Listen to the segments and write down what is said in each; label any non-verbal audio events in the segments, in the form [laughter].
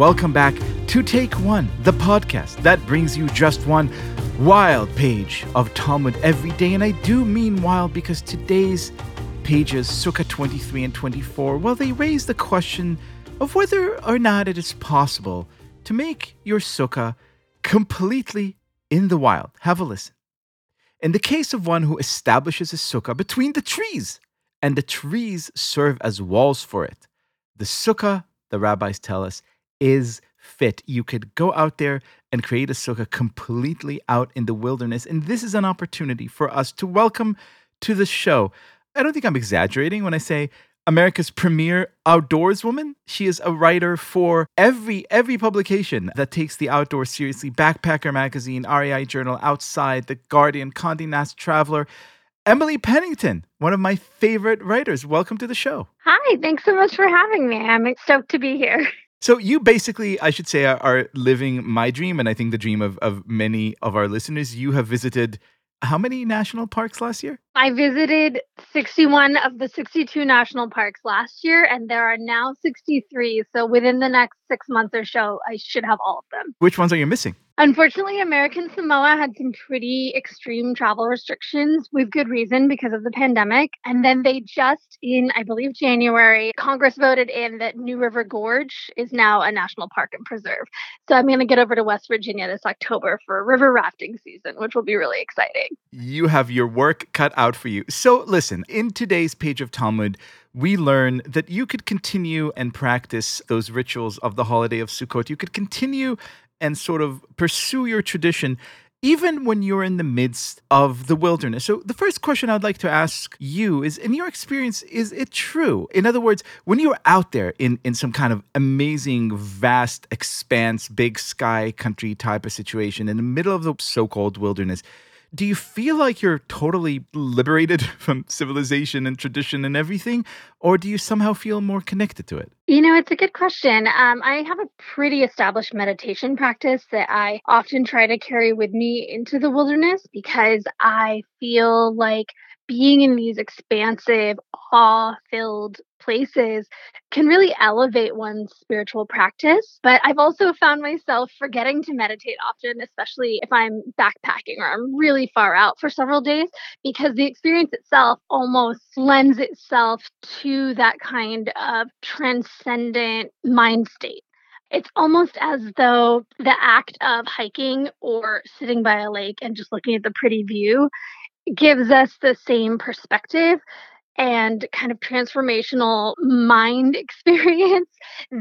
welcome back to Take One, the podcast that brings you just one wild page of Talmud every day. And I do mean wild because today's pages, Sukkah 23 and 24, well, they raise the question of whether or not it is possible to make your Sukkah completely in the wild. Have a listen. In the case of one who establishes a Sukkah between the trees, and the trees serve as walls for it, the Sukkah, the rabbis tell us, is fit. You could go out there and create a sukkah completely out in the wilderness. And this is an opportunity for us to welcome to the show. I don't think I'm exaggerating when I say America's premier outdoors woman. She is a writer for every every publication that takes the outdoors seriously. Backpacker magazine, REI Journal, Outside, The Guardian, Condé Nast Traveler. Emily Pennington, one of my favorite writers. Welcome to the show. Hi, thanks so much for having me. I'm stoked to be here. So you basically, I should say, are, are, living my dream, and I think the dream of, of many of our listeners. You have visited how many national parks last year? I visited 61 of the 62 national parks last year, and there are now 63. So within the next six months or so, I should have all of them. Which ones are you missing? Unfortunately, American Samoa had some pretty extreme travel restrictions with good reason because of the pandemic. And then they just, in I believe January, Congress voted in that New River Gorge is now a national park and preserve. So I'm going to get over to West Virginia this October for river rafting season, which will be really exciting. You have your work cut out for you. So listen, in today's page of Talmud, we learn that you could continue and practice those rituals of the holiday of Sukkot. You could continue and sort of pursue your tradition even when you're in the midst of the wilderness. So, the first question I'd like to ask you is in your experience, is it true? In other words, when you're out there in, in some kind of amazing, vast expanse, big sky country type of situation in the middle of the so called wilderness, do you feel like you're totally liberated [laughs] from civilization and tradition and everything or do you somehow feel more connected to it? You know it's a good question. Um, i have a pretty established meditation practice that i often try to carry with me into the wilderness because i feel like being in these expansive, awe filled places can really elevate one's spiritual practice. But I've also found myself forgetting to meditate often, especially if I'm backpacking or I'm really far out for several days, because the experience itself almost lends itself to that kind of transcendent mind state. It's almost as though the act of hiking or sitting by a lake and just looking at the pretty view gives us the same perspective and kind of transformational mind [laughs] experience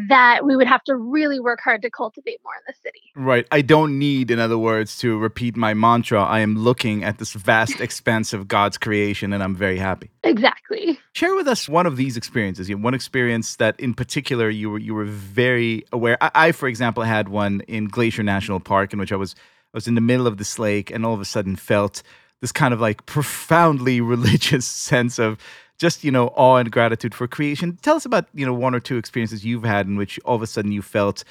that we would have to really work hard to cultivate more in the city. Right. I don't need, in other words, to repeat my mantra. I am looking at this vast [laughs] expanse of God's creation and I'm very happy. Exactly. Share with us one of these experiences. One experience that in particular you were you were very aware. I, I for example had one in Glacier National Park in which I was I was in the middle of this lake and all of a sudden felt this kind of like profoundly [laughs] religious sense of just you know awe and gratitude for creation tell us about you know one or two experiences you've had in which all of a sudden you felt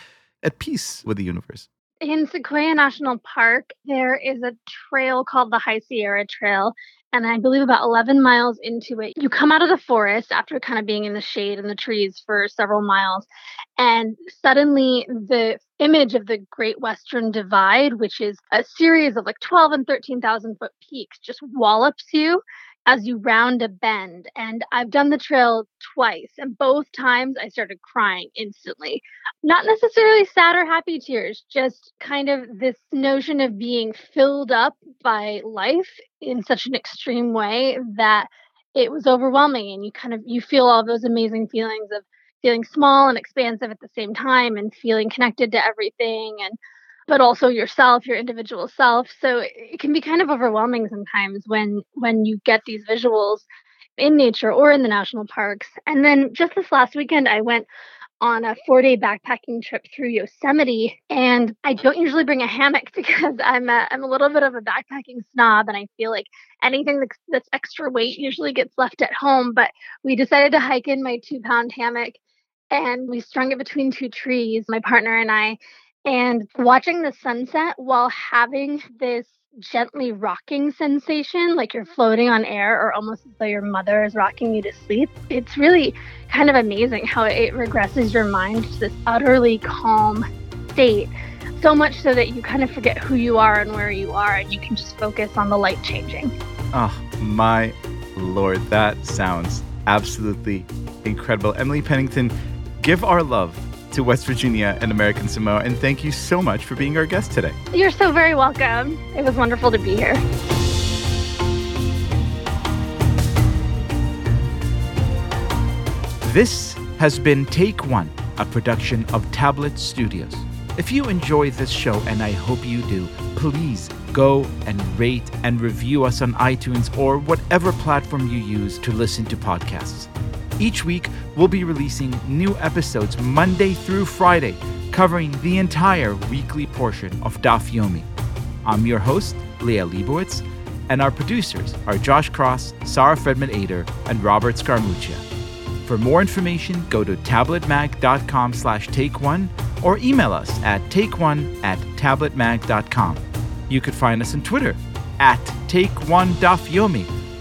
at peace with the universe in sequoia national park there is a trail called the high sierra trail and I believe about 11 miles into it, you come out of the forest after kind of being in the shade and the trees for several miles. And suddenly, the image of the Great Western Divide, which is a series of like 12 and 13,000 foot peaks, just wallops you as you round a bend. And I've done the trail twice, and both times I started crying instantly. Not necessarily sad or happy tears, just kind of this notion of being filled up by life in such an extreme way that it was overwhelming and you kind of you feel all those amazing feelings of feeling small and expansive at the same time and feeling connected to everything and but also yourself your individual self so it can be kind of overwhelming sometimes when when you get these visuals in nature or in the national parks and then just this last weekend i went on a four day backpacking trip through Yosemite. And I don't usually bring a hammock [laughs] because I'm a, I'm a little bit of a backpacking snob and I feel like anything that's, that's extra weight usually gets left at home. But we decided to hike in my two pound hammock and we strung it between two trees, my partner and I. And watching the sunset while having this gently rocking sensation, like you're floating on air or almost as though your mother is rocking you to sleep. It's really kind of amazing how it regresses your mind to this utterly calm state. So much so that you kind of forget who you are and where you are, and you can just focus on the light changing. Oh, my lord, that sounds absolutely incredible. Emily Pennington, give our love to West Virginia and American Samoa, and thank you so much for being our guest today. You're so very welcome. It was wonderful to be here. This has been Take One, a production of Tablet Studios. If you enjoy this show, and I hope you do, please go and rate and review us on iTunes or whatever platform you use to listen to podcasts. Each week, we'll be releasing new episodes Monday through Friday, covering the entire weekly portion of Daf Yomi. I'm your host, Liel Leibovitz, and our producers are Josh Cross, Sarah Fredman Ader, and Robert Scaramuccia. For more information, go to tabletmag.com slash take one or email us at takeone at tabletmag.com. You could find us on Twitter at take1dafyomi